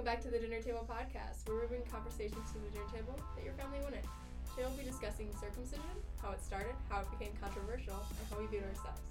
welcome back to the Dinner Table Podcast, where we bring conversations to the dinner table that your family wouldn't. Today we'll be discussing circumcision, how it started, how it became controversial, and how we viewed ourselves.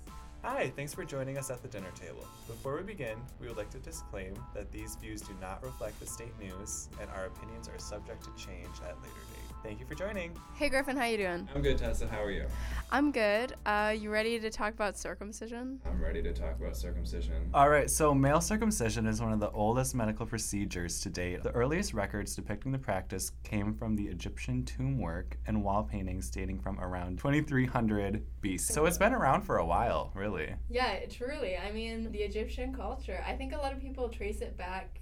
Hi, thanks for joining us at the dinner table. Before we begin, we would like to disclaim that these views do not reflect the state news, and our opinions are subject to change at later date. Thank you for joining. Hey Griffin, how you doing? I'm good, Tessa. How are you? I'm good. Uh, you ready to talk about circumcision? I'm ready to talk about circumcision. All right, so male circumcision is one of the oldest medical procedures to date. The earliest records depicting the practice came from the Egyptian tomb work and wall paintings dating from around 2300 BC. So it's been around for a while, really. Yeah, truly. I mean, the Egyptian culture. I think a lot of people trace it back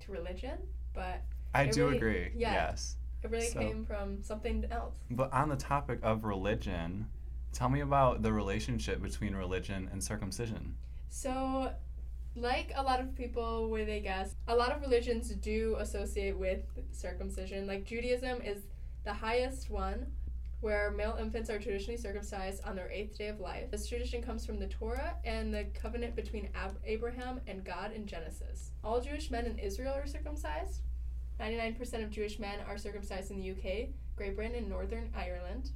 to religion, but I do really- agree. yeah. Yes. It really So- came from something else. But on the topic of religion, tell me about the relationship between religion and circumcision. So, like a lot of people would, I guess, a lot of religions do associate with circumcision. Like Judaism is the highest one, where male infants are traditionally circumcised on their eighth day of life. This tradition comes from the Torah and the covenant between Ab- Abraham and God in Genesis. All Jewish men in Israel are circumcised. 99% of Jewish men are circumcised in the UK, Great Britain, and Northern Ireland.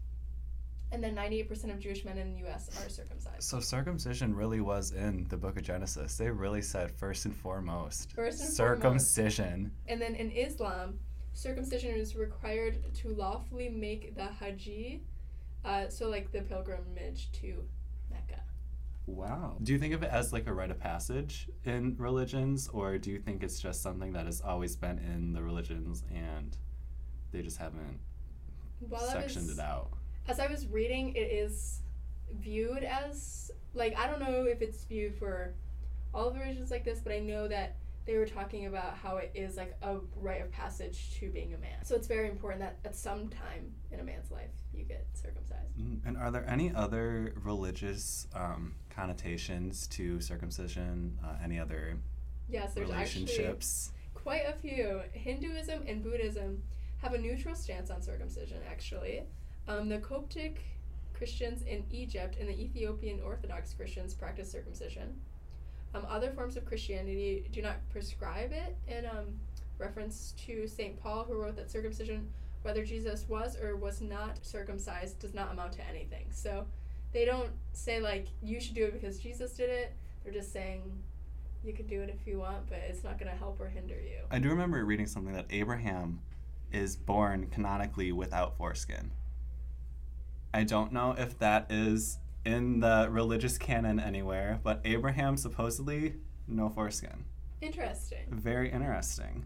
And then 98% of Jewish men in the US are circumcised. So circumcision really was in the book of Genesis. They really said first and foremost First and foremost. circumcision. And then in Islam, circumcision is required to lawfully make the Hajj, uh, so like the pilgrimage to. Wow. Do you think of it as like a rite of passage in religions, or do you think it's just something that has always been in the religions and they just haven't While sectioned was, it out? as I was reading, it is viewed as like I don't know if it's viewed for all the religions like this, but I know that they were talking about how it is like a rite of passage to being a man. So it's very important that at some time in a man's life you get circumcised. Mm, And are there any other religious um, connotations to circumcision? Uh, any other Yes, there's actually relationships? quite a few. Hinduism and Buddhism have a neutral stance on circumcision, actually. Um, the Coptic Christians in Egypt and the Ethiopian Orthodox Christians practice circumcision. Um, other forms of Christianity do not prescribe it in um, reference to St. Paul, who wrote that circumcision, whether Jesus was or was not circumcised, does not amount to anything. So they don't say, like, you should do it because Jesus did it. They're just saying, you could do it if you want, but it's not going to help or hinder you. I do remember reading something that Abraham is born canonically without foreskin. I don't know if that is in the religious canon anywhere, but Abraham supposedly no foreskin. Interesting. Very interesting.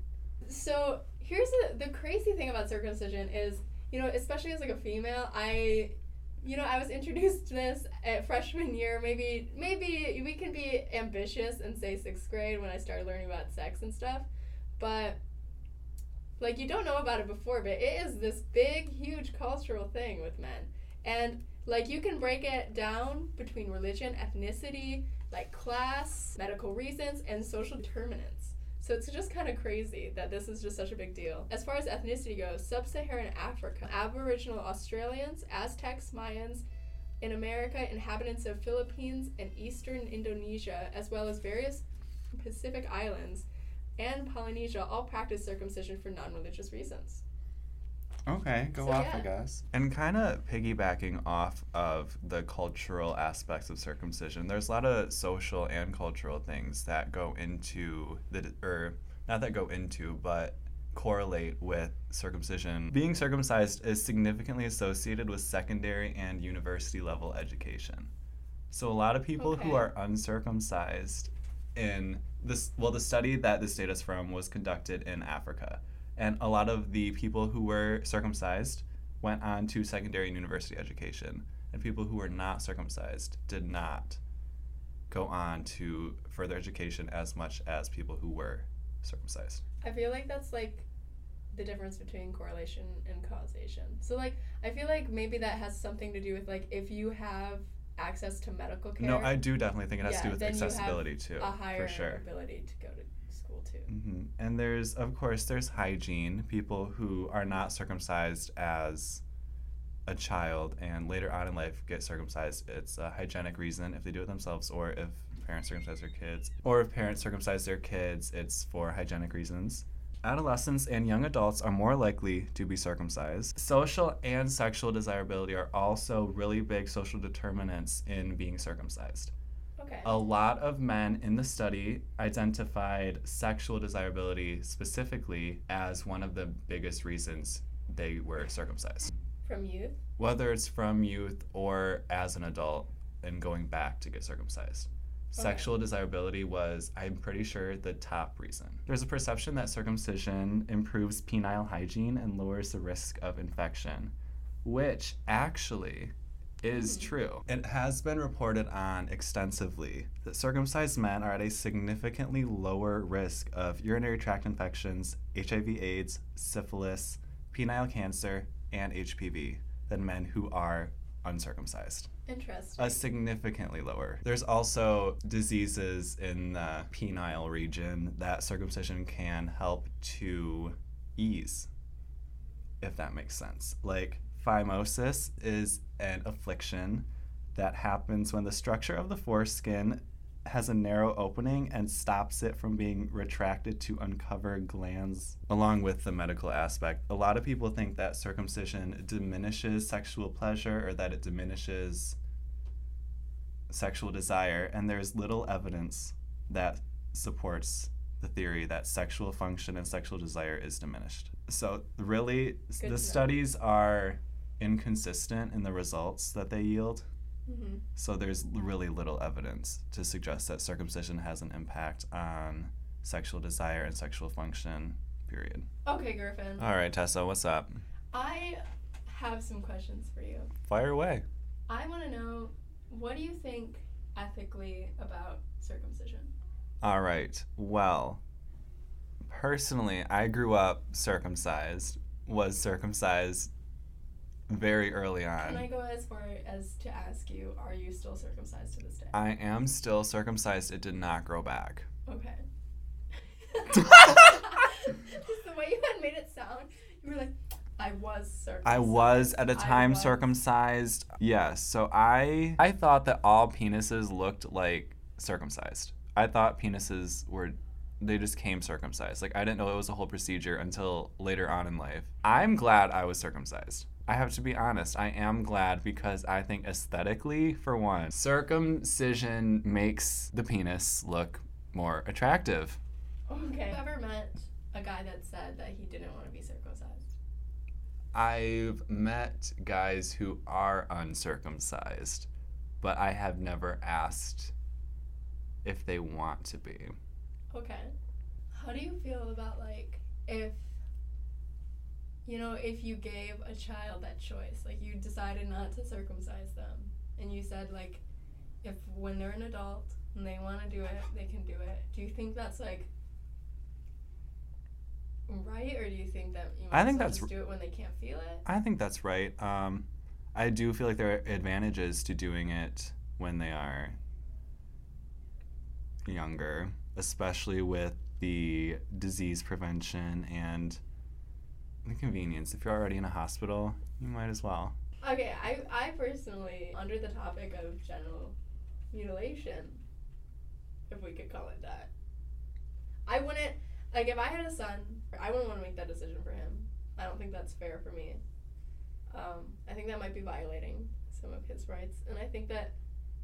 So here's the the crazy thing about circumcision is, you know, especially as like a female, I, you know, I was introduced to this at freshman year. Maybe maybe we can be ambitious and say sixth grade when I started learning about sex and stuff, but like you don't know about it before, but it is this big, huge cultural thing with men, and like you can break it down between religion, ethnicity, like class, medical reasons, and social determinants. So it's just kind of crazy that this is just such a big deal. As far as ethnicity goes, sub Saharan Africa, Aboriginal Australians, Aztecs, Mayans, in America, inhabitants of Philippines and eastern Indonesia, as well as various Pacific islands and Polynesia, all practice circumcision for non religious reasons. Okay, go So, off, I guess. And kind of piggybacking off of the cultural aspects of circumcision, there's a lot of social and cultural things that go into the, or not that go into, but correlate with circumcision. Being circumcised is significantly associated with secondary and university level education. So a lot of people who are uncircumcised in this, well, the study that this data is from was conducted in Africa and a lot of the people who were circumcised went on to secondary and university education and people who were not circumcised did not go on to further education as much as people who were circumcised I feel like that's like the difference between correlation and causation. So like I feel like maybe that has something to do with like if you have access to medical care, no i do definitely think it has Yeah, to do with then you have accessibility too a higher for sure ability to go to school too. hmm And there's, of course, there's hygiene. People who are not circumcised as a child and later on in life get circumcised. It's a hygienic reason if they do it themselves, or if parents circumcise their kids, or if parents circumcise their kids, it's for hygienic reasons. Adolescents and young adults are more likely to be circumcised. Social and sexual desirability are also really big social determinants in being circumcised. Okay. A lot of men in the study identified sexual desirability specifically as one of the biggest reasons they were circumcised. From youth. Whether it's from youth or as an adult and going back to get circumcised. Sexual desirability was, I'm pretty sure, the top reason. There's a perception that circumcision improves penile hygiene and lowers the risk of infection, which actually is Hmm. true. It has been reported on extensively that circumcised men are at a significantly lower risk of urinary tract infections, HIV/AIDS, syphilis, penile cancer, and HPV than men who are uncircumcised Interesting. a significantly lower. There's also diseases in the penile region that circumcision can help to ease, if that makes sense. Like phimosis is an affliction that happens when the structure of the foreskin has a narrow opening and stops it from being retracted to uncover glans. Along with the medical aspect, a lot of people think that circumcision diminishes sexual pleasure or that it diminishes sexual desire, and there's little evidence that supports the theory that sexual function and sexual desire is diminished. So, really, Good the studies are inconsistent in the results that they yield. hmm So, there's really little evidence to suggest that circumcision has an impact on sexual desire and sexual function, period. Okay, Griffin. All right, Tessa, what's up? I have some questions for you. Fire away. I want to know what do you think ethically about circumcision? All right. Well, personally, I grew up circumcised, was circumcised very early on. Can I go as far as to ask you, are you still circumcised to this day? I am still circumcised. It did not grow back. Okay. Just the way you had made it sound, you were like, I was circumcised. I was at a time was." circumcised. Yes. So I I thought that all penises looked like circumcised. I thought penises were they just came circumcised. Like I didn't know it was a whole procedure until later on in life. I'm glad I was circumcised. I have to be honest. I am glad because I think aesthetically, for one, circumcision makes the penis look more attractive. Okay. Have you ever met a guy that said that he didn't want to be circumcised? I've met guys who are uncircumcised, but I have never asked if they want to be. Okay. How do you feel about like if you know, if you gave a child that choice, like you decided not to circumcise them and you said like if when they're an adult and they want to do it, they can do it. Do you think that's like right or do you think that you might I think that's do it when they can't feel it? I think that's right. Um, I do feel like there are advantages to doing it when they are younger, especially with the disease prevention and the convenience. If you're already in a hospital, you might as well. Okay, I I personally under the topic of genital mutilation, if we could call it that. I wouldn't like if I had a son, I wouldn't want to make that decision for him. I don't think that's fair for me. Um, I think that might be violating some of his rights, and I think that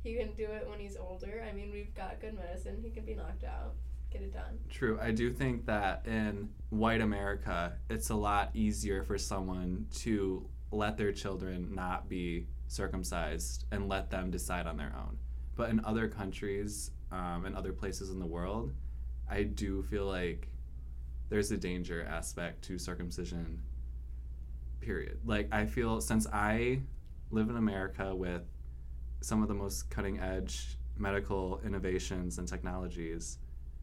he can do it when he's older. I mean, we've got good medicine; he can be knocked out, get it done. True. I do think that in white America, it's a lot easier for someone to let their children not be circumcised and let them decide on their own. But in other countries um, and other places in the world, I do feel like there's a danger aspect to circumcision, period. Like, I feel since I live in America with some of the most cutting edge medical innovations and technologies,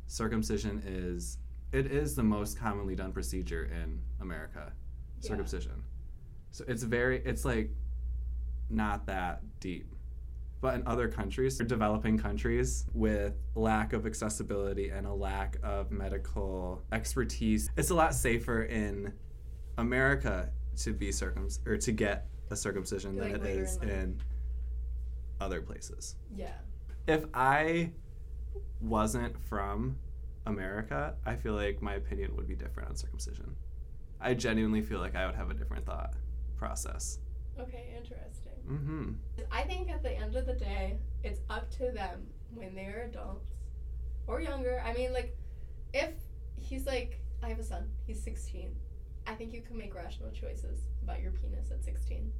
circumcision is it is the most commonly done procedure in America. Yeah. Circumcision. So it's very it's like not that deep. But in other countries, or developing countries with lack of accessibility and a lack of medical expertise, it's a lot safer in America to be circumcised or to get a circumcision than it later in in other places Yeah. if I wasn't from America, I feel like my opinion would be different on circumcision. I genuinely feel like I would have a different thought process. Okay, interesting. Mm-hmm. I think at the end of the day, it's up to them when they're adults or younger. I mean, like, if he's like, I have a son, he's 16, I think you can make rational choices about your penis at 16.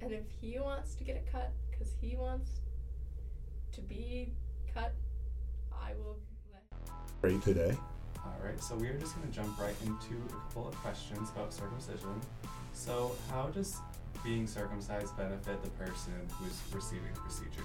And if he wants to get it cut because he wants to be cut, I will let. Great today. All right, so we are just going to jump right into a couple of questions about circumcision. So, how does being circumcised benefit the person who's receiving the procedure?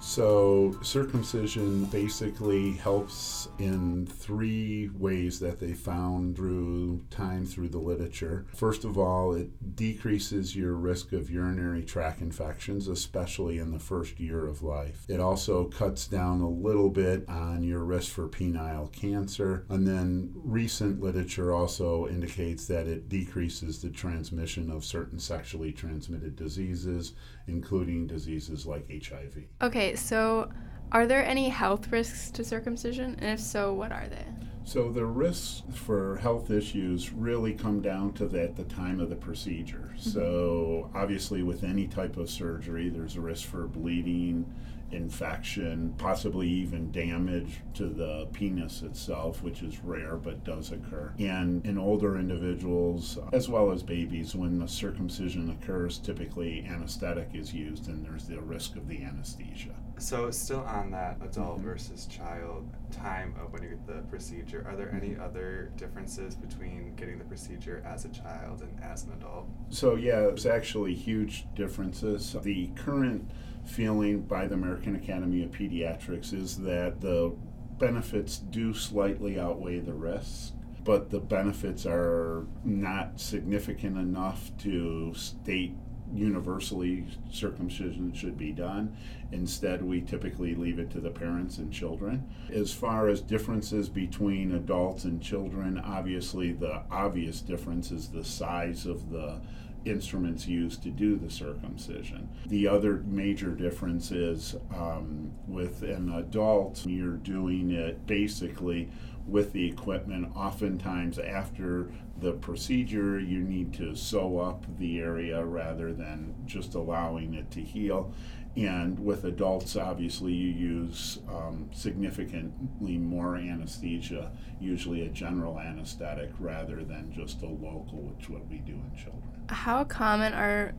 So, circumcision basically helps in three ways that they found through time through the literature. First of all, it decreases your risk of urinary tract infections, especially in the first year of life. It also cuts down a little bit on your risk for penile cancer. And then, recent literature also indicates that it decreases the transmission of certain sexually transmitted diseases, including diseases like HIV. Okay, so are there any health risks to circumcision? And if so, what are they? So the risks for health issues really come down to the, at the time of the procedure. Mm-hmm. So obviously, with any type of surgery, there's a risk for bleeding, infection, possibly even damage to the penis itself, which is rare but does occur. And in older individuals, as well as babies, when the circumcision occurs, typically anesthetic is used, and there's the risk of the anesthesia. So, still on that adult Mhm. versus child time of when you get the procedure, are there any other differences between getting the procedure as a child and as an adult? So yeah, there's actually huge differences. The current feeling by the American Academy of Pediatrics is that the benefits do slightly outweigh the risks, but the benefits are not significant enough to state universally circumcision should be done. Instead, we typically leave it to the parents and children. As far as differences between adults and children, obviously the obvious difference is the size of the instruments used to do the circumcision. The other major difference is um, with an adult, you're doing it basically with the equipment. Oftentimes, after the procedure, you need to sew up the area rather than just allowing it to heal. And with adults, obviously, you use um, significantly more anesthesia, usually a general anesthetic rather than just a local, which what we do in children. How common are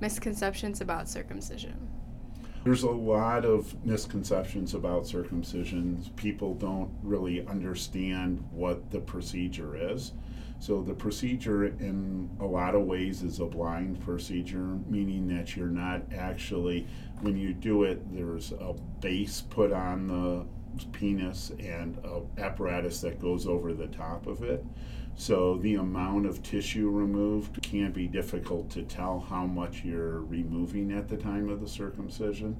misconceptions about circumcision? There's a lot of misconceptions about circumcisions. People don't really understand what the procedure is. So, the procedure, in a lot of ways, is a blind procedure, meaning that you're not actually, when you do it, there's a base put on the penis and a apparatus that goes over the top of it. So the amount of tissue removed can be difficult to tell how much you're removing at the time of the circumcision.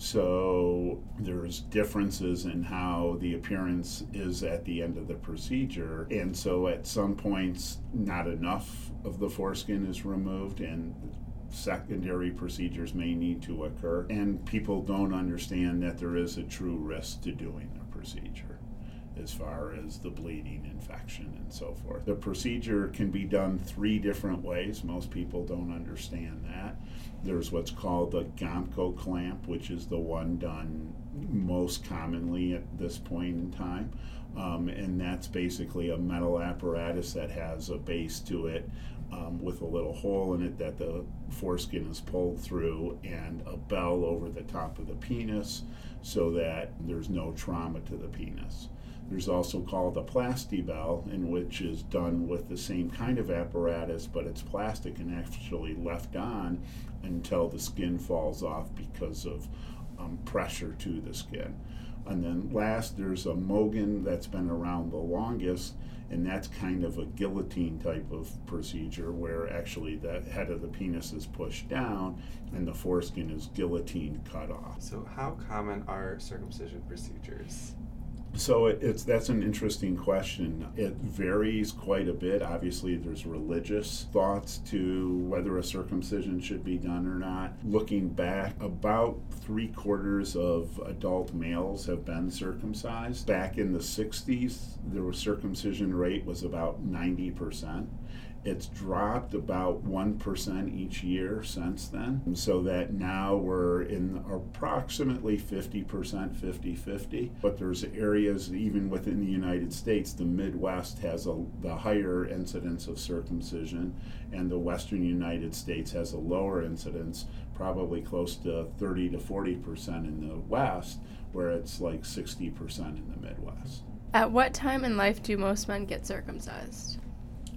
So there's differences in how the appearance is at the end of the procedure. And so at some points, not enough of the foreskin is removed, and secondary procedures may need to occur. And people don't understand that there is a true risk to doing the procedure as far as the bleeding, infection, and so forth. The procedure can be done three different ways. Most people don't understand that. There's what's called the Gomco clamp, which is the one done most commonly at this point in time. Um, and that's basically a metal apparatus that has a base to it um, with a little hole in it that the foreskin is pulled through and a bell over the top of the penis so that there's no trauma to the penis. There's also called a plastibell, in which is done with the same kind of apparatus, but it's plastic and actually left on until the skin falls off because of um, pressure to the skin. And then last, there's a Mogen that's been around the longest, and that's kind of a guillotine type of procedure where actually the head of the penis is pushed down and the foreskin is guillotine cut off. So, how common are circumcision procedures? So it, it's that's an interesting question. It varies quite a bit. Obviously, there's religious thoughts to whether a circumcision should be done or not. Looking back, about three quarters of adult males have been circumcised. Back in the 60s, the circumcision rate was about 90 percent. It's dropped about 1% each year since then, so that now we're in approximately 50%, 50 50. But there's areas, even within the United States, the Midwest has a, the higher incidence of circumcision, and the Western United States has a lower incidence, probably close to 30 to 40% in the West, where it's like 60% in the Midwest. At what time in life do most men get circumcised?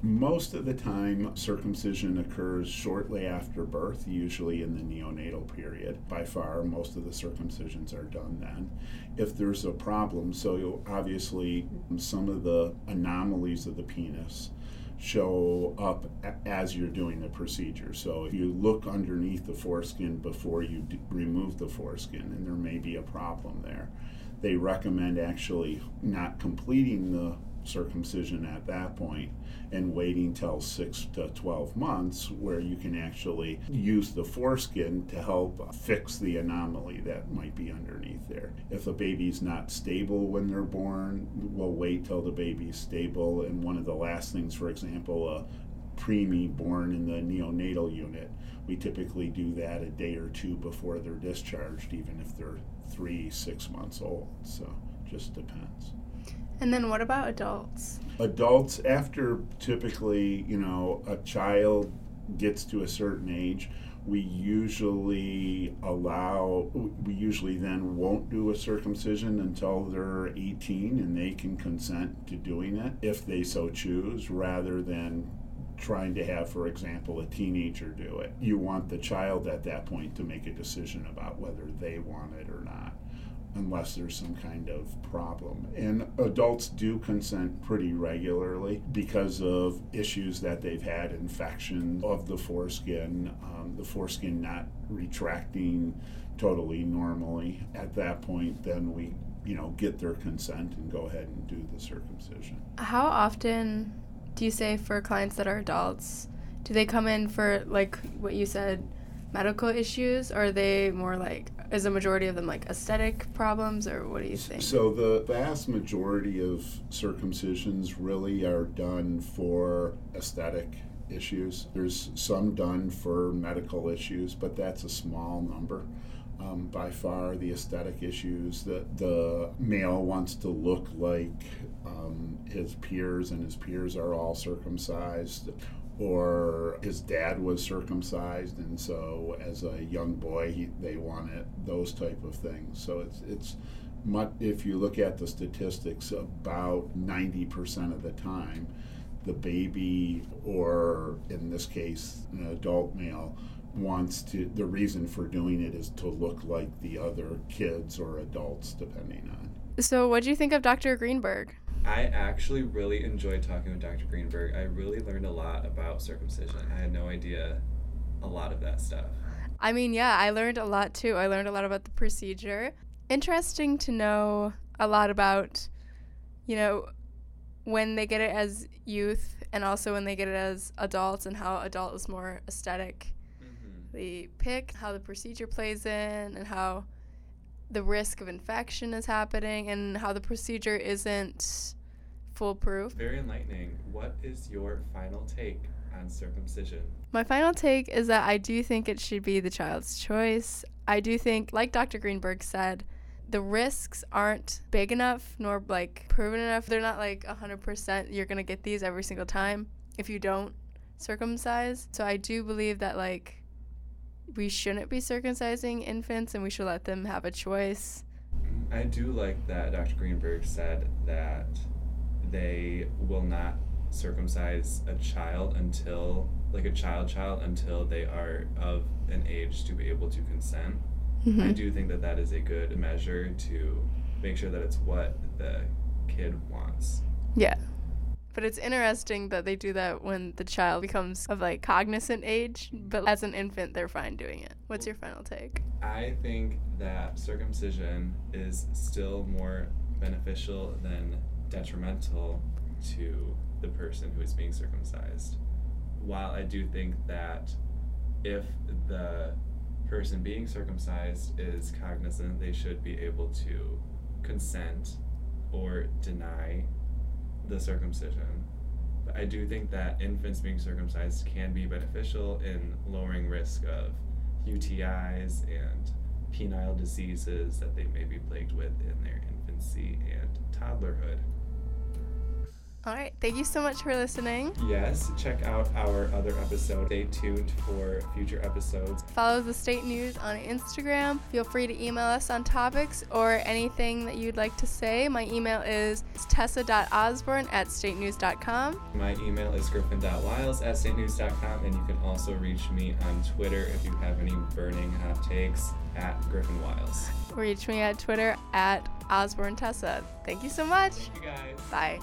Most of the time, circumcision occurs shortly after birth, usually in the neonatal period. By far, most of the circumcisions are done then. If there's a problem, so obviously some of the anomalies of the penis show up as you're doing the procedure. So if you look underneath the foreskin before you d- remove the foreskin, and there may be a problem there, they recommend actually not completing the circumcision at that point and waiting till six to 12 months where you can actually use the foreskin to help fix the anomaly that might be underneath there. If a baby's not stable when they're born, we'll wait till the baby's stable. And one of the last things, for example, a preemie born in the neonatal unit, we typically do that a day or two before they're discharged, even if they're three, six months old. So just depends. And then what about adults? Adults, after typically, you know, a child gets to a certain age, we usually allow, we usually then won't do a circumcision until they're 18 and they can consent to doing it if they so choose, rather than trying to have, for example, a teenager do it. You want the child at that point to make a decision about whether they want it or not unless there's some kind of problem. And adults do consent pretty regularly because of issues that they've had, infection of the foreskin, um, the foreskin not retracting totally normally. At that point, then we, you know, get their consent and go ahead and do the circumcision. How often do you say for clients that are adults, do they come in for like what you said, medical issues, or are they more like is the majority of them like aesthetic problems, or what do you think? So the vast majority of circumcisions really are done for aesthetic issues. There's some done for medical issues, but that's a small number. Um, by far, the aesthetic issues that the male wants to look like um, his peers, and his peers are all circumcised, or his dad was circumcised, and so as a young boy, he, they wanted those type of things. So it's it's much, if you look at the statistics, about ninety percent of the time, the baby, or in this case, an adult male, wants to. The reason for doing it is to look like the other kids or adults, depending on. So, what do you think of Dr. Greenberg? I actually really enjoyed talking with Dr. Greenberg. I really learned a lot about circumcision. I had no idea a lot of that stuff. I mean, yeah, I learned a lot too. I learned a lot about the procedure. Interesting to know a lot about, you know, when they get it as youth and also when they get it as adults and how adult is more aesthetic. Mm-hmm. The pick, how the procedure plays in, and how the risk of infection is happening and how the procedure isn't foolproof. Very enlightening. What is your final take on circumcision? My final take is that I do think it should be the child's choice. I do think, like Dr. Greenberg said, the risks aren't big enough nor like proven enough. They're not like 100% you're going to get these every single time if you don't circumcise. So I do believe that like we shouldn't be circumcising infants and we should let them have a choice. I do like that Dr. Greenberg said that they will not circumcise a child until, like a child child, until they are of an age to be able to consent. Mm-hmm. I do think that that is a good measure to make sure that it's what the kid wants. Yeah. But it's interesting that they do that when the child becomes of like cognizant age, but as an infant, they're fine doing it. What's your final take? I think that circumcision is still more beneficial than detrimental to the person who is being circumcised. While I do think that if the person being circumcised is cognizant, they should be able to consent or deny the circumcision. But I do think that infants being circumcised can be beneficial in lowering risk of UTIs and penile diseases that they may be plagued with in their infancy and toddlerhood. All right. Thank you so much for listening. Yes, check out our other episode. Stay tuned for future episodes. Follow the state news on Instagram. Feel free to email us on topics or anything that you'd like to say. My email is tessa.osborne at statenews.com. My email is griffin.wiles at statenews.com, and you can also reach me on Twitter if you have any burning hot takes at Griffin Wiles. Reach me at Twitter at Osborne Tessa. Thank you so much. Thank you guys. Bye.